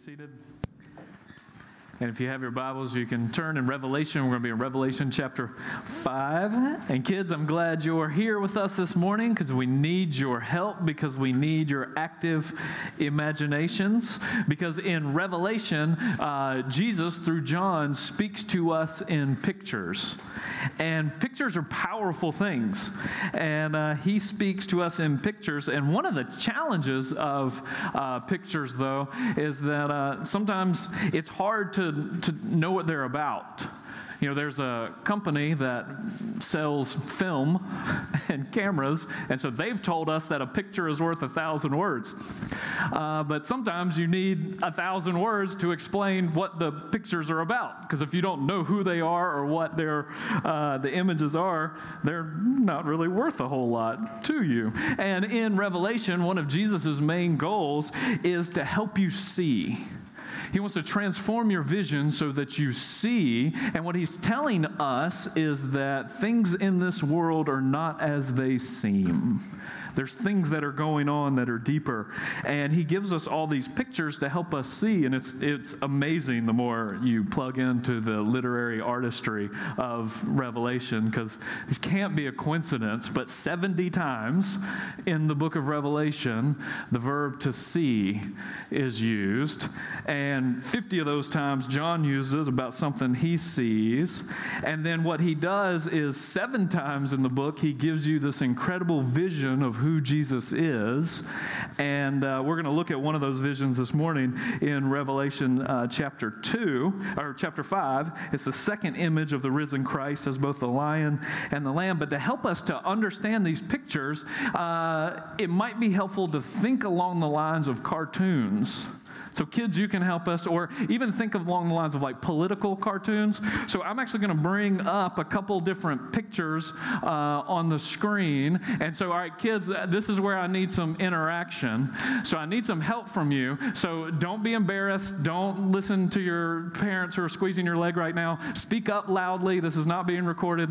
seated. And if you have your Bibles, you can turn in Revelation. We're going to be in Revelation chapter 5. And kids, I'm glad you're here with us this morning because we need your help, because we need your active imaginations. Because in Revelation, uh, Jesus, through John, speaks to us in pictures. And pictures are powerful things. And uh, he speaks to us in pictures. And one of the challenges of uh, pictures, though, is that uh, sometimes it's hard to to, know what they're about. You know, there's a company that sells film and cameras, and so they've told us that a picture is worth a thousand words. Uh, but sometimes you need a thousand words to explain what the pictures are about, because if you don't know who they are or what their uh, the images are, they're not really worth a whole lot to you. And in Revelation, one of Jesus' main goals is to help you see he wants to transform your vision so that you see. And what he's telling us is that things in this world are not as they seem. There's things that are going on that are deeper. And he gives us all these pictures to help us see. And it's, it's amazing the more you plug into the literary artistry of Revelation, because this can't be a coincidence. But 70 times in the book of Revelation, the verb to see is used. And 50 of those times, John uses about something he sees. And then what he does is seven times in the book, he gives you this incredible vision of who who Jesus is. And uh, we're going to look at one of those visions this morning in Revelation uh, chapter 2, or chapter 5. It's the second image of the risen Christ as both the lion and the lamb. But to help us to understand these pictures, uh, it might be helpful to think along the lines of cartoons. So, kids, you can help us, or even think along the lines of like political cartoons. So, I'm actually going to bring up a couple different pictures uh, on the screen. And so, all right, kids, uh, this is where I need some interaction. So, I need some help from you. So, don't be embarrassed. Don't listen to your parents who are squeezing your leg right now. Speak up loudly. This is not being recorded.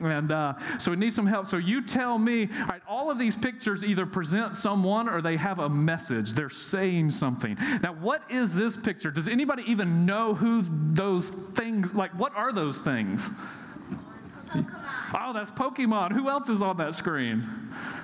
And uh, so we need some help. So you tell me, all right, all of these pictures either present someone or they have a message. They're saying something. Now, what is this picture? Does anybody even know who those things, like, what are those things? Pokemon. Oh, that's Pokemon. Who else is on that screen?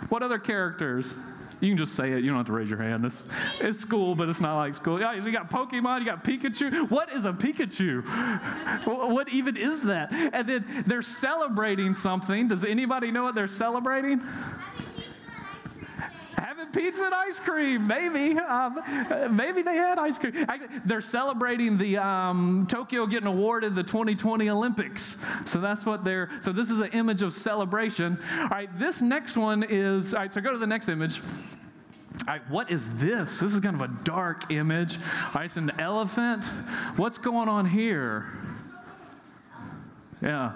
What other characters? You can just say it. You don't have to raise your hand. It's, it's school, but it's not like school. You got Pokemon, you got Pikachu. What is a Pikachu? what even is that? And then they're celebrating something. Does anybody know what they're celebrating? Pizza and ice cream, maybe. Um, maybe they had ice cream. Actually, they're celebrating the um, Tokyo getting awarded the 2020 Olympics. So that's what they're. So this is an image of celebration. All right, this next one is. All right, so go to the next image. All right, what is this? This is kind of a dark image. All right, it's an elephant. What's going on here? Yeah.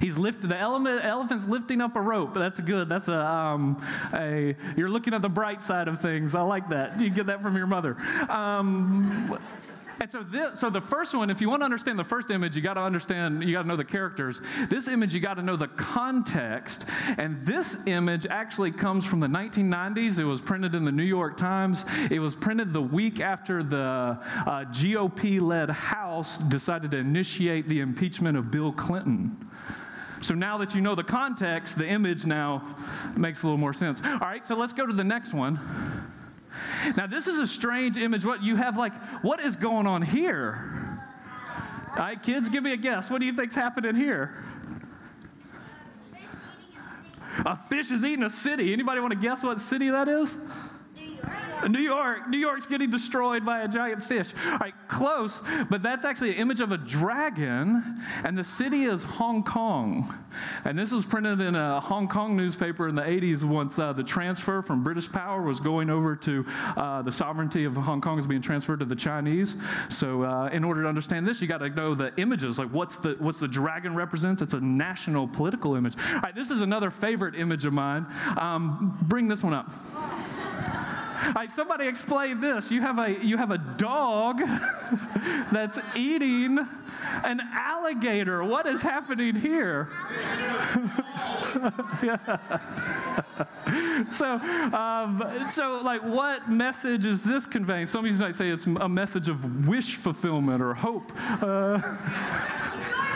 He's lifted the element, elephant's lifting up a rope. That's good. That's a, um, a you're looking at the bright side of things. I like that. You get that from your mother. Um, and so, this, so the first one, if you want to understand the first image, you got to understand, you got to know the characters. This image, you got to know the context. And this image actually comes from the 1990s. It was printed in the New York Times. It was printed the week after the uh, GOP led House decided to initiate the impeachment of Bill Clinton. So now that you know the context, the image now makes a little more sense. All right, so let's go to the next one. Now, this is a strange image. What you have, like, what is going on here? All right, kids, give me a guess. What do you think's happening here? A fish is eating a city. Anybody want to guess what city that is? New York. New York's getting destroyed by a giant fish. All right, close, but that's actually an image of a dragon, and the city is Hong Kong. And this was printed in a Hong Kong newspaper in the 80s once uh, the transfer from British power was going over to uh, the sovereignty of Hong Kong is being transferred to the Chinese. So, uh, in order to understand this, you got to know the images. Like, what's the what's the dragon represents? It's a national political image. All right, this is another favorite image of mine. Um, bring this one up. Right, somebody explain this. You have a you have a dog that's eating an alligator. What is happening here? yeah. so, um, so like, what message is this conveying? Some of you might say it's a message of wish fulfillment or hope. Uh,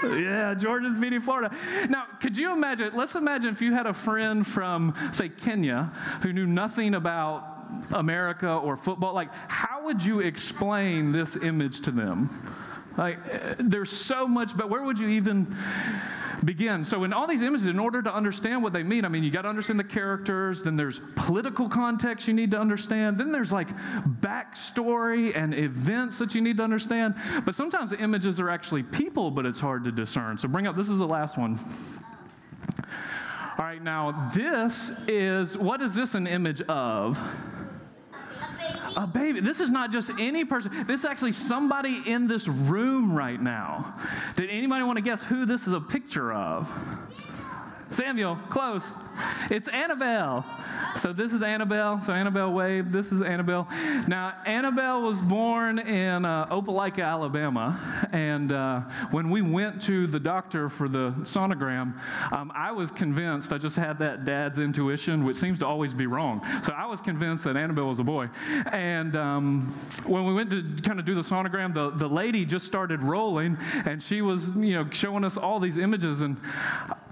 yeah, Georgia's beating Florida. Now, could you imagine? Let's imagine if you had a friend from, say, Kenya who knew nothing about America or football. Like, how would you explain this image to them? Like, there's so much, but where would you even begin? So, in all these images, in order to understand what they mean, I mean, you got to understand the characters, then there's political context you need to understand, then there's like backstory and events that you need to understand. But sometimes the images are actually people, but it's hard to discern. So, bring up this is the last one. All right, now this is what is this an image of? A baby. This is not just any person. This is actually somebody in this room right now. Did anybody want to guess who this is a picture of? Samuel, close. It's Annabelle. So this is Annabelle. So Annabelle Wave. This is Annabelle. Now Annabelle was born in uh, Opelika, Alabama, and uh, when we went to the doctor for the sonogram, um, I was convinced. I just had that dad's intuition, which seems to always be wrong. So I was convinced that Annabelle was a boy. And um, when we went to kind of do the sonogram, the, the lady just started rolling, and she was you know showing us all these images. And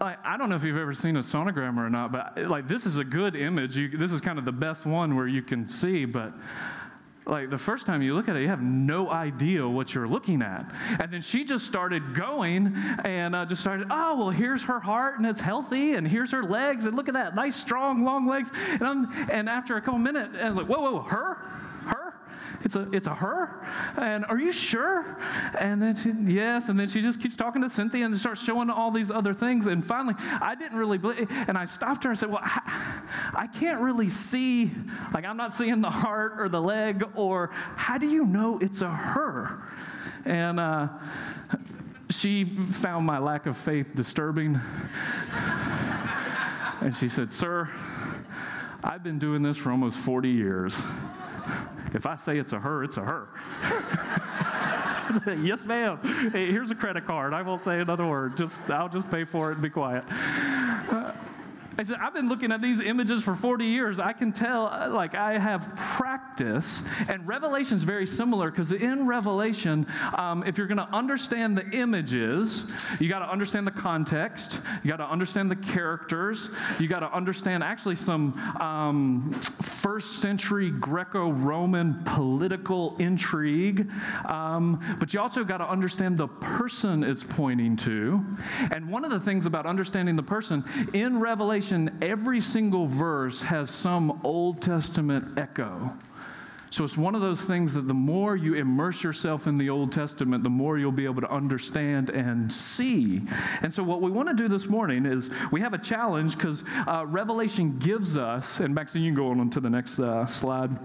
I, I don't know if you've ever seen a sonogram or not, but like this is a good image image. You, this is kind of the best one where you can see, but like the first time you look at it, you have no idea what you're looking at. And then she just started going and uh, just started, oh, well, here's her heart and it's healthy, and here's her legs, and look at that nice, strong, long legs. And, I'm, and after a couple minutes, I was like, whoa, whoa, her? Her? It's a, it's a her? And are you sure? And then she, yes. And then she just keeps talking to Cynthia and starts showing all these other things. And finally, I didn't really believe, and I stopped her and said, well, I, I can't really see, like I'm not seeing the heart or the leg, or how do you know it's a her? And uh, she found my lack of faith disturbing. and she said, Sir, I've been doing this for almost 40 years. If I say it's a her, it's a her. yes, ma'am. Hey, here's a credit card. I won't say another word. Just I'll just pay for it and be quiet. I said, I've been looking at these images for 40 years. I can tell, uh, like, I have practice. And Revelation is very similar because in Revelation, um, if you're going to understand the images, you got to understand the context, you got to understand the characters, you got to understand actually some um, first century Greco Roman political intrigue. Um, but you also got to understand the person it's pointing to. And one of the things about understanding the person in Revelation, Every single verse has some Old Testament echo. So it's one of those things that the more you immerse yourself in the Old Testament, the more you'll be able to understand and see. And so, what we want to do this morning is we have a challenge because uh, Revelation gives us, and Maxine, you can go on to the next uh, slide.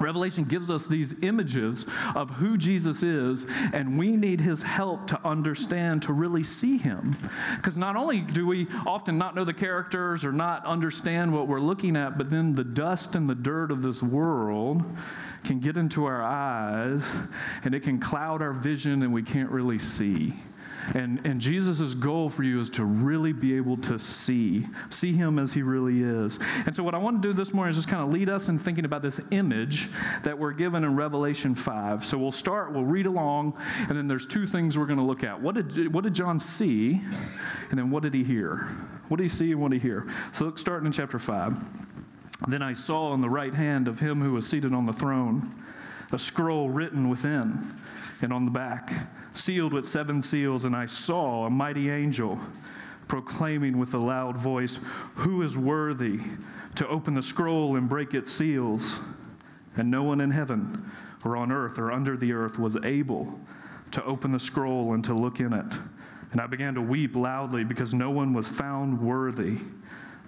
Revelation gives us these images of who Jesus is, and we need his help to understand, to really see him. Because not only do we often not know the characters or not understand what we're looking at, but then the dust and the dirt of this world can get into our eyes and it can cloud our vision and we can't really see. And, and Jesus' goal for you is to really be able to see, see him as he really is. And so, what I want to do this morning is just kind of lead us in thinking about this image that we're given in Revelation 5. So, we'll start, we'll read along, and then there's two things we're going to look at. What did, what did John see? And then what did he hear? What did he see and what did he hear? So, let's start in chapter 5. Then I saw on the right hand of him who was seated on the throne a scroll written within and on the back sealed with seven seals, and I saw a mighty angel proclaiming with a loud voice, Who is worthy to open the scroll and break its seals? And no one in heaven or on earth or under the earth was able to open the scroll and to look in it. And I began to weep loudly because no one was found worthy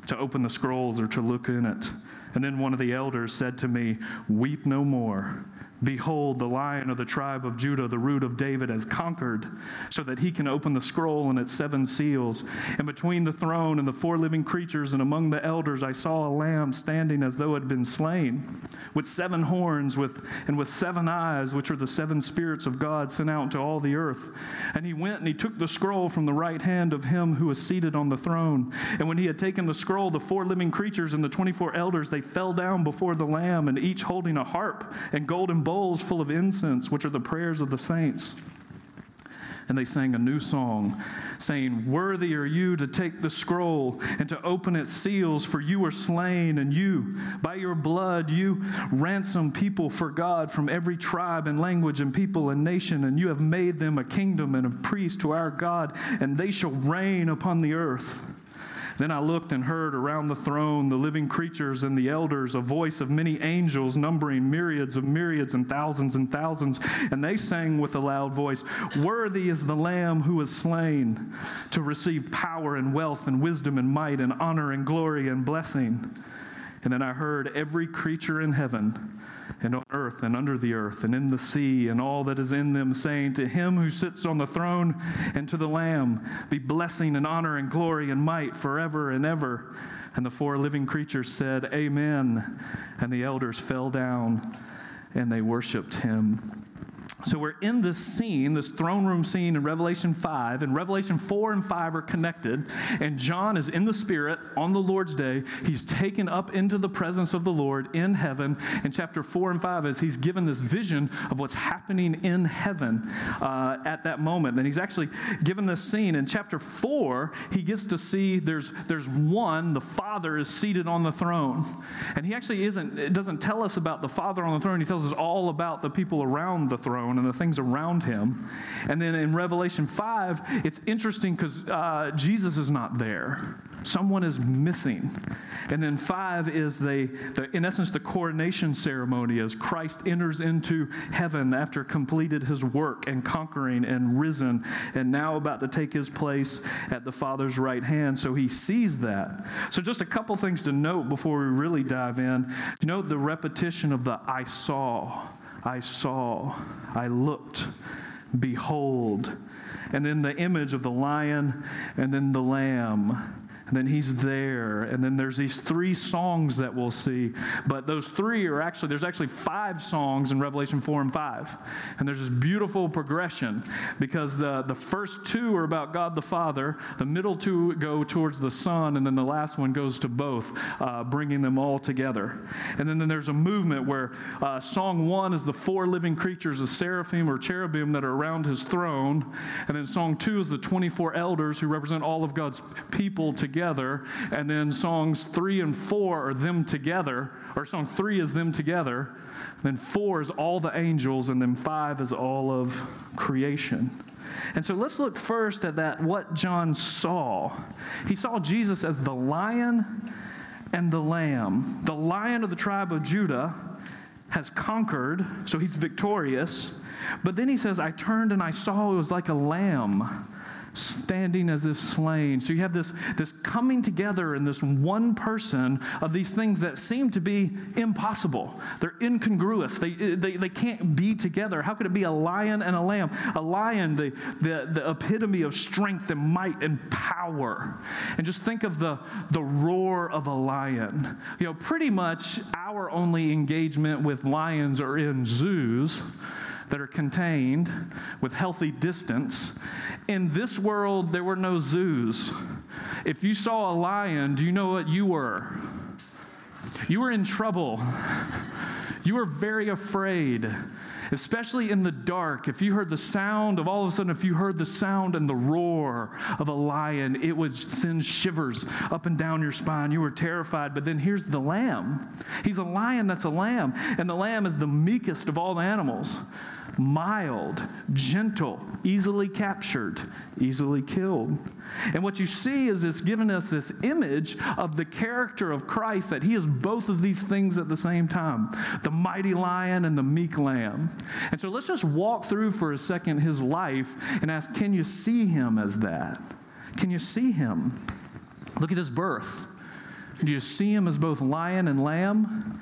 to open the scrolls or to look in it. And then one of the elders said to me, Weep no more. Behold, the lion of the tribe of Judah, the root of David, has conquered, so that he can open the scroll and its seven seals. And between the throne and the four living creatures and among the elders, I saw a lamb standing as though it had been slain, with seven horns with, and with seven eyes, which are the seven spirits of God sent out to all the earth. And he went and he took the scroll from the right hand of him who was seated on the throne. And when he had taken the scroll, the four living creatures and the 24 elders, they fell down before the lamb, and each holding a harp and golden bowls full of incense, which are the prayers of the saints. And they sang a new song, saying, Worthy are you to take the scroll and to open its seals, for you were slain, and you, by your blood, you ransomed people for God from every tribe and language and people and nation, and you have made them a kingdom and a priest to our God, and they shall reign upon the earth. Then I looked and heard around the throne the living creatures and the elders a voice of many angels, numbering myriads of myriads and thousands and thousands. And they sang with a loud voice Worthy is the Lamb who was slain to receive power and wealth and wisdom and might and honor and glory and blessing. And then I heard every creature in heaven and on earth and under the earth and in the sea and all that is in them, saying, To him who sits on the throne and to the Lamb be blessing and honor and glory and might forever and ever. And the four living creatures said, Amen. And the elders fell down and they worshiped him. So we're in this scene, this throne room scene in Revelation 5, and Revelation 4 and 5 are connected. And John is in the Spirit on the Lord's day. He's taken up into the presence of the Lord in heaven in chapter 4 and 5 as he's given this vision of what's happening in heaven uh, at that moment. And he's actually given this scene. In chapter 4, he gets to see there's, there's one, the Father is seated on the throne. And he actually isn't, it doesn't tell us about the Father on the throne, he tells us all about the people around the throne throne and the things around him. And then in Revelation 5, it's interesting because uh, Jesus is not there. Someone is missing. And then 5 is, the, the, in essence, the coronation ceremony as Christ enters into heaven after completed his work and conquering and risen and now about to take his place at the Father's right hand. So he sees that. So, just a couple things to note before we really dive in. Note the repetition of the I saw. I saw, I looked, behold. And then the image of the lion and then the lamb then he's there. And then there's these three songs that we'll see. But those three are actually, there's actually five songs in Revelation 4 and 5. And there's this beautiful progression because the, the first two are about God the Father, the middle two go towards the Son, and then the last one goes to both, uh, bringing them all together. And then, then there's a movement where uh, song one is the four living creatures, the seraphim or cherubim that are around his throne. And then song two is the 24 elders who represent all of God's people together together, and then songs three and four are them together, or song three is them together, then four is all the angels, and then five is all of creation. And so let's look first at that what John saw. He saw Jesus as the lion and the lamb. The lion of the tribe of Judah has conquered, so he's victorious. But then he says, I turned and I saw it was like a lamb standing as if slain. So you have this, this coming together in this one person of these things that seem to be impossible. They're incongruous. They, they, they can't be together. How could it be a lion and a lamb? A lion, the, the, the epitome of strength and might and power. And just think of the, the roar of a lion. You know, pretty much our only engagement with lions are in zoos that are contained with healthy distance. In this world, there were no zoos. If you saw a lion, do you know what you were? You were in trouble. You were very afraid, especially in the dark. If you heard the sound of all of a sudden, if you heard the sound and the roar of a lion, it would send shivers up and down your spine. You were terrified. But then here's the lamb. He's a lion that's a lamb, and the lamb is the meekest of all animals mild, gentle, easily captured, easily killed. And what you see is it's given us this image of the character of Christ that he is both of these things at the same time the mighty lion and the meek lamb. And so let's just walk through for a second his life and ask can you see him as that? Can you see him? Look at his birth. Do you see him as both lion and lamb?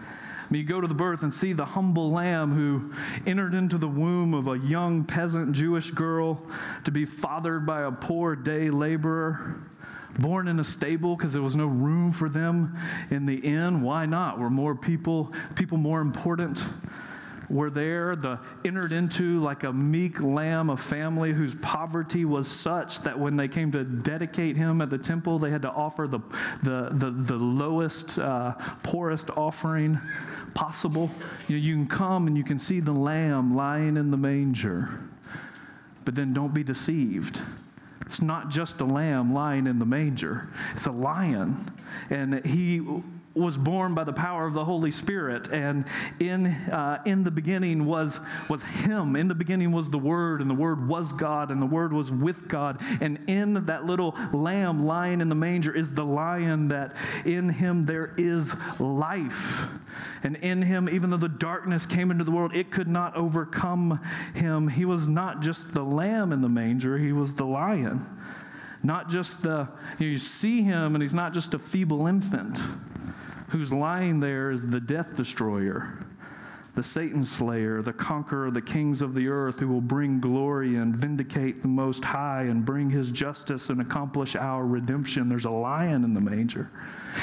I mean, you go to the birth and see the humble lamb who entered into the womb of a young peasant Jewish girl to be fathered by a poor day laborer born in a stable because there was no room for them in the inn. Why not? Were more people people more important? Were there the entered into like a meek lamb, a family whose poverty was such that when they came to dedicate him at the temple, they had to offer the the the, the lowest, uh, poorest offering possible. You, know, you can come and you can see the lamb lying in the manger, but then don't be deceived it's not just a lamb lying in the manger, it's a lion. And he was born by the power of the Holy Spirit. And in, uh, in the beginning was, was Him. In the beginning was the Word, and the Word was God, and the Word was with God. And in that little lamb lying in the manger is the lion that in Him there is life. And in Him, even though the darkness came into the world, it could not overcome Him. He was not just the lamb in the manger, He was the lion. Not just the, you, know, you see Him, and He's not just a feeble infant who's lying there is the death destroyer, the Satan slayer, the conqueror, of the kings of the earth, who will bring glory and vindicate the Most High and bring his justice and accomplish our redemption. There's a lion in the manger.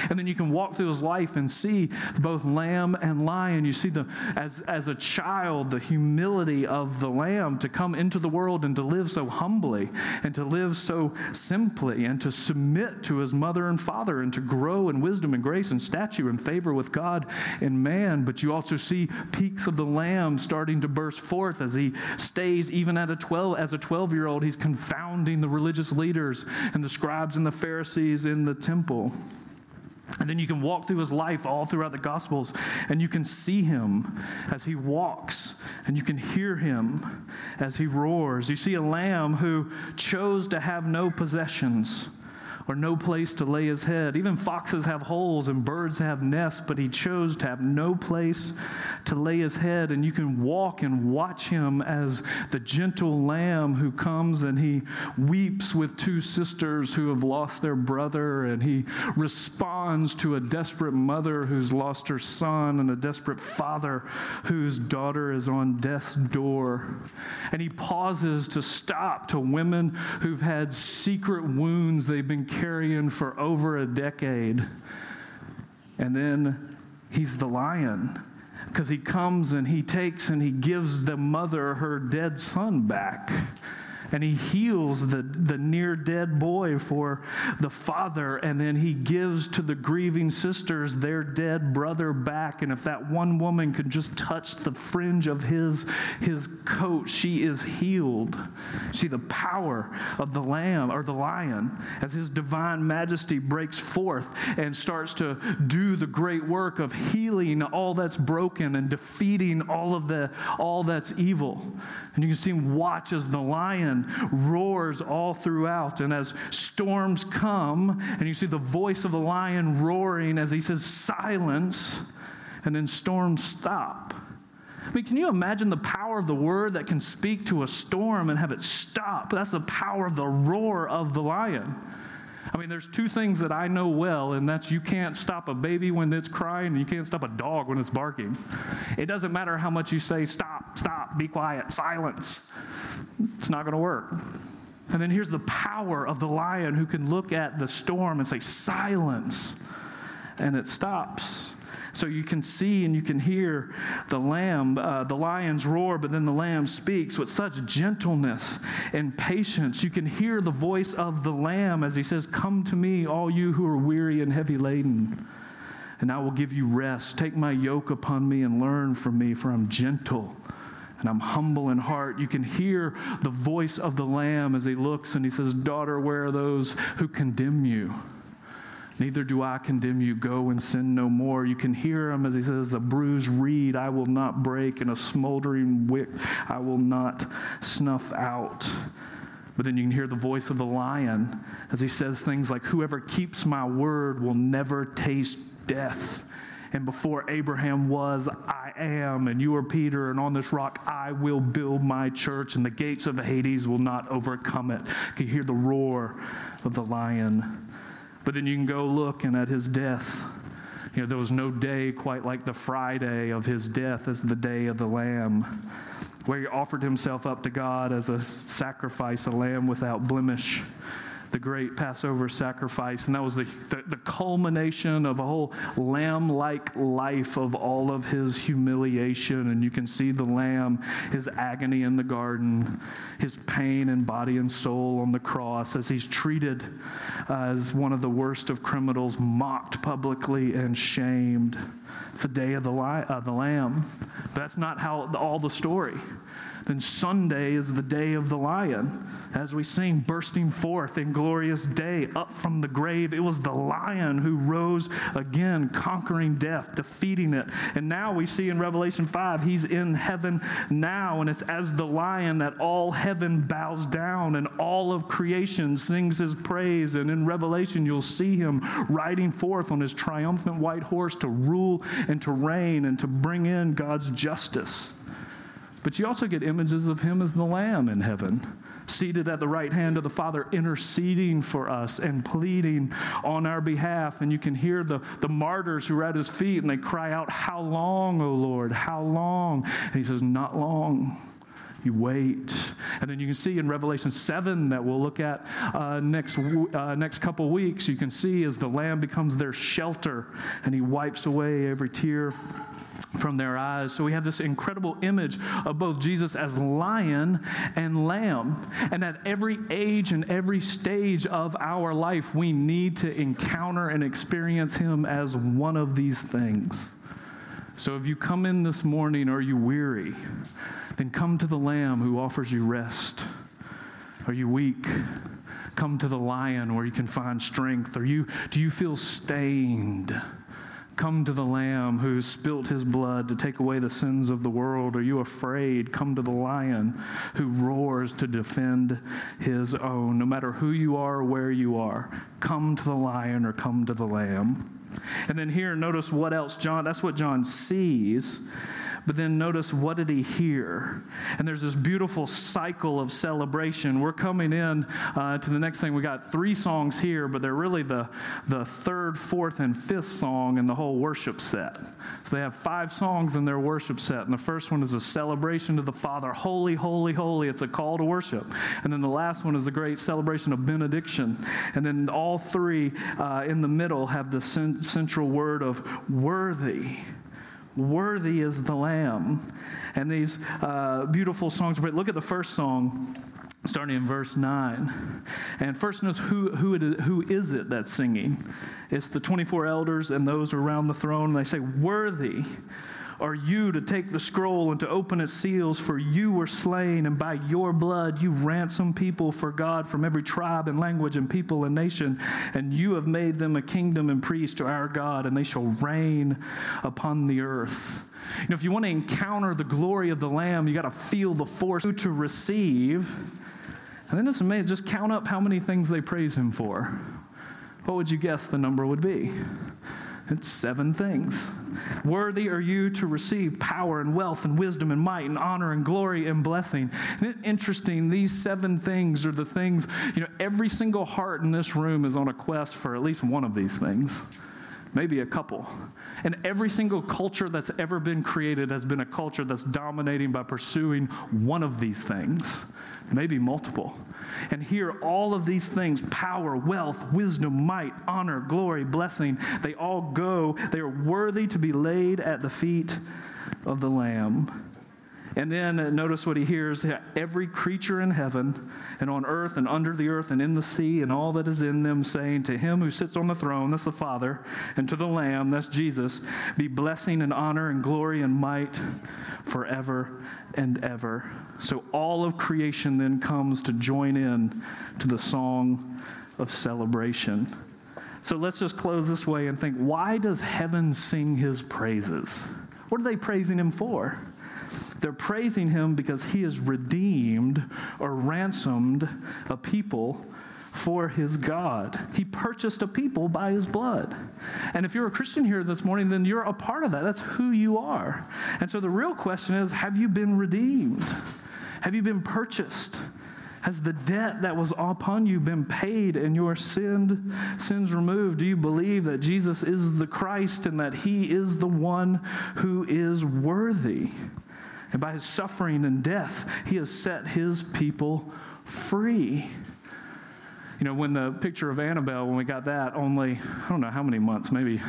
And then you can walk through his life and see both lamb and lion. You see the as as a child the humility of the lamb to come into the world and to live so humbly and to live so simply and to submit to his mother and father and to grow in wisdom and grace and stature and favor with God and man. But you also see peaks of the lamb starting to burst forth as he stays even at a 12 as a 12 year old he's confounding the religious leaders and the scribes and the Pharisees in the temple. And then you can walk through his life all throughout the Gospels, and you can see him as he walks, and you can hear him as he roars. You see a lamb who chose to have no possessions or no place to lay his head. Even foxes have holes and birds have nests, but he chose to have no place to lay his head. And you can walk and watch him as the gentle lamb who comes and he weeps with two sisters who have lost their brother, and he responds to a desperate mother who's lost her son and a desperate father whose daughter is on death's door. And he pauses to stop to women who've had secret wounds they've been carrying for over a decade. And then he's the lion because he comes and he takes and he gives the mother her dead son back and he heals the, the near dead boy for the father, and then he gives to the grieving sisters their dead brother back. And if that one woman can just touch the fringe of his, his coat, she is healed. See the power of the lamb or the lion as his divine majesty breaks forth and starts to do the great work of healing all that's broken and defeating all of the all that's evil. And you can see him watch as the lion roars all throughout. And as storms come, and you see the voice of the lion roaring as he says, Silence, and then storms stop. I mean, can you imagine the power of the word that can speak to a storm and have it stop? That's the power of the roar of the lion. I mean, there's two things that I know well, and that's you can't stop a baby when it's crying, and you can't stop a dog when it's barking. It doesn't matter how much you say, stop, stop, be quiet, silence. It's not going to work. And then here's the power of the lion who can look at the storm and say, silence, and it stops. So you can see and you can hear the lamb, uh, the lion's roar, but then the lamb speaks with such gentleness and patience. You can hear the voice of the lamb as he says, Come to me, all you who are weary and heavy laden, and I will give you rest. Take my yoke upon me and learn from me, for I'm gentle and I'm humble in heart. You can hear the voice of the Lamb as he looks and he says, Daughter, where are those who condemn you? Neither do I condemn you. Go and sin no more. You can hear him as he says, A bruised reed I will not break, and a smoldering wick I will not snuff out. But then you can hear the voice of the lion as he says things like, Whoever keeps my word will never taste death. And before Abraham was, I am, and you are Peter, and on this rock I will build my church, and the gates of Hades will not overcome it. You can hear the roar of the lion. But then you can go look, and at his death, You know, there was no day quite like the Friday of his death as the day of the Lamb, where he offered himself up to God as a sacrifice, a lamb without blemish the great Passover sacrifice. And that was the, the, the culmination of a whole lamb like life of all of his humiliation. And you can see the lamb, his agony in the garden, his pain in body and soul on the cross as he's treated as one of the worst of criminals, mocked publicly and shamed. It's the day of the, li- uh, the lamb. But that's not how all the story then Sunday is the day of the lion. As we sing, bursting forth in glorious day, up from the grave, it was the lion who rose again, conquering death, defeating it. And now we see in Revelation 5, he's in heaven now, and it's as the lion that all heaven bows down and all of creation sings his praise. And in Revelation, you'll see him riding forth on his triumphant white horse to rule and to reign and to bring in God's justice. But you also get images of him as the Lamb in heaven, seated at the right hand of the Father, interceding for us and pleading on our behalf. And you can hear the, the martyrs who are at his feet and they cry out, How long, O Lord? How long? And he says, Not long. You wait. And then you can see in Revelation 7 that we'll look at uh, next, uh, next couple weeks, you can see as the Lamb becomes their shelter and he wipes away every tear from their eyes. So we have this incredible image of both Jesus as lion and lamb. And at every age and every stage of our life, we need to encounter and experience him as one of these things. So if you come in this morning, are you weary? Then come to the lamb who offers you rest. Are you weak? Come to the lion where you can find strength. Are you, do you feel stained? Come to the Lamb who spilt his blood to take away the sins of the world. Are you afraid? Come to the Lion who roars to defend his own. No matter who you are or where you are, come to the Lion or come to the Lamb. And then here, notice what else John, that's what John sees. But then notice what did he hear? And there's this beautiful cycle of celebration. We're coming in uh, to the next thing. We got three songs here, but they're really the, the third, fourth, and fifth song in the whole worship set. So they have five songs in their worship set. And the first one is a celebration to the Father Holy, holy, holy. It's a call to worship. And then the last one is a great celebration of benediction. And then all three uh, in the middle have the central word of worthy. Worthy is the Lamb. And these uh, beautiful songs. But look at the first song starting in verse 9. And first notice who, who, it is, who is it that's singing? It's the 24 elders and those around the throne. And they say, Worthy are you to take the scroll and to open its seals, for you were slain, and by your blood you ransomed people for God from every tribe and language and people and nation, and you have made them a kingdom and priests to our God, and they shall reign upon the earth. You know, if you want to encounter the glory of the Lamb, you got to feel the force to receive. And then it's amazing. Just count up how many things they praise him for. What would you guess the number would be? It's seven things. Worthy are you to receive power and wealth and wisdom and might and honor and glory and blessing. Isn't it interesting? These seven things are the things, you know, every single heart in this room is on a quest for at least one of these things, maybe a couple. And every single culture that's ever been created has been a culture that's dominating by pursuing one of these things, maybe multiple. And here, all of these things power, wealth, wisdom, might, honor, glory, blessing they all go. They are worthy to be laid at the feet of the Lamb. And then uh, notice what he hears every creature in heaven and on earth and under the earth and in the sea and all that is in them, saying, To him who sits on the throne, that's the Father, and to the Lamb, that's Jesus, be blessing and honor and glory and might forever and ever. So all of creation then comes to join in to the song of celebration. So let's just close this way and think why does heaven sing his praises? What are they praising him for? They're praising him because he has redeemed or ransomed a people for his God. He purchased a people by his blood. And if you're a Christian here this morning, then you're a part of that. That's who you are. And so the real question is have you been redeemed? Have you been purchased? Has the debt that was upon you been paid and your sin, sins removed? Do you believe that Jesus is the Christ and that he is the one who is worthy? And by his suffering and death, he has set his people free. You know, when the picture of Annabelle, when we got that, only, I don't know how many months, maybe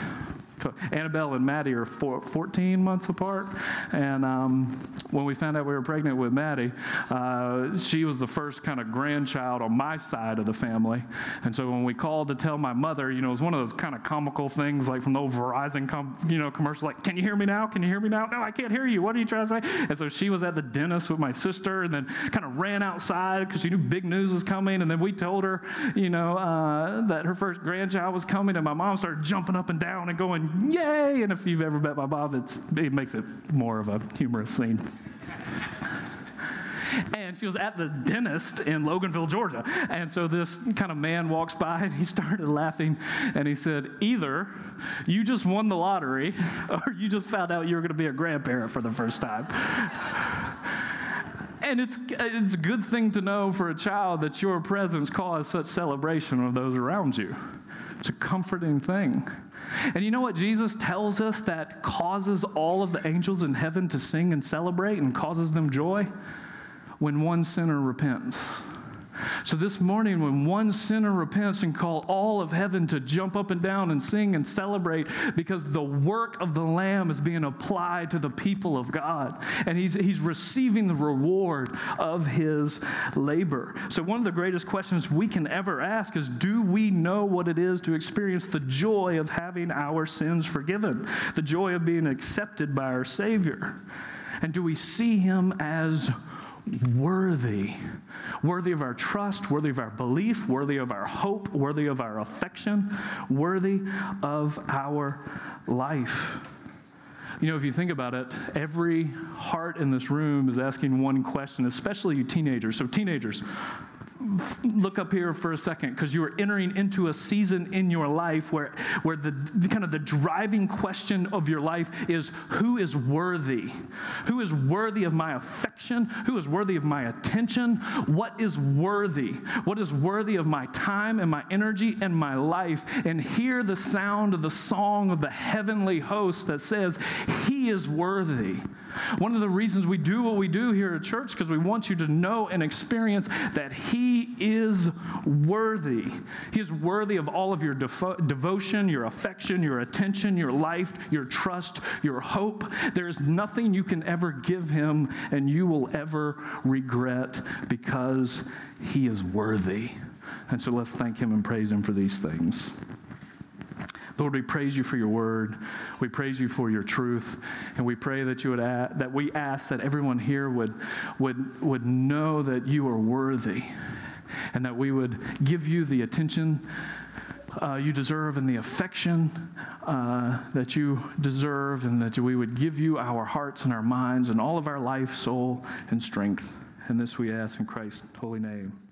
Annabelle and Maddie are four, 14 months apart. And um, when we found out we were pregnant with Maddie, uh, she was the first kind of grandchild on my side of the family. And so when we called to tell my mother, you know, it was one of those kind of comical things like from the old Verizon, com- you know, commercial, like, can you hear me now? Can you hear me now? No, I can't hear you. What are you trying to say? And so she was at the dentist with my sister and then kind of ran outside because she knew big news was coming. And then we told her, you know, uh, that her first grandchild was coming. And my mom started jumping up and down and going, yay! And if you've ever met my mom, it makes it more of a humorous scene. and she was at the dentist in Loganville, Georgia. And so this kind of man walks by and he started laughing and he said, Either you just won the lottery or you just found out you were going to be a grandparent for the first time. and it's, it's a good thing to know for a child that your presence caused such celebration of those around you. It's a comforting thing. And you know what Jesus tells us that causes all of the angels in heaven to sing and celebrate and causes them joy? When one sinner repents. So this morning, when one sinner repents and call all of heaven to jump up and down and sing and celebrate because the work of the Lamb is being applied to the people of God. And he's, he's receiving the reward of his labor. So one of the greatest questions we can ever ask is do we know what it is to experience the joy of having our sins forgiven? The joy of being accepted by our Savior? And do we see him as worthy. Worthy of our trust, worthy of our belief, worthy of our hope, worthy of our affection, worthy of our life. You know, if you think about it, every heart in this room is asking one question, especially you teenagers. So, teenagers, look up here for a second because you are entering into a season in your life where, where the, the, kind of the driving question of your life is who is worthy? Who is worthy of my affection? Who is worthy of my attention? What is worthy? What is worthy of my time and my energy and my life? And hear the sound of the song of the heavenly host that says, He is worthy. One of the reasons we do what we do here at church is because we want you to know and experience that He is worthy. He is worthy of all of your defo- devotion, your affection, your attention, your life, your trust, your hope. There is nothing you can ever give Him and you will ever regret because He is worthy. And so let's thank Him and praise Him for these things. Lord, we praise you for your word. We praise you for your truth. And we pray that you would that we ask that everyone here would, would, would know that you are worthy and that we would give you the attention uh, you deserve and the affection uh, that you deserve, and that we would give you our hearts and our minds and all of our life, soul, and strength. And this we ask in Christ's holy name.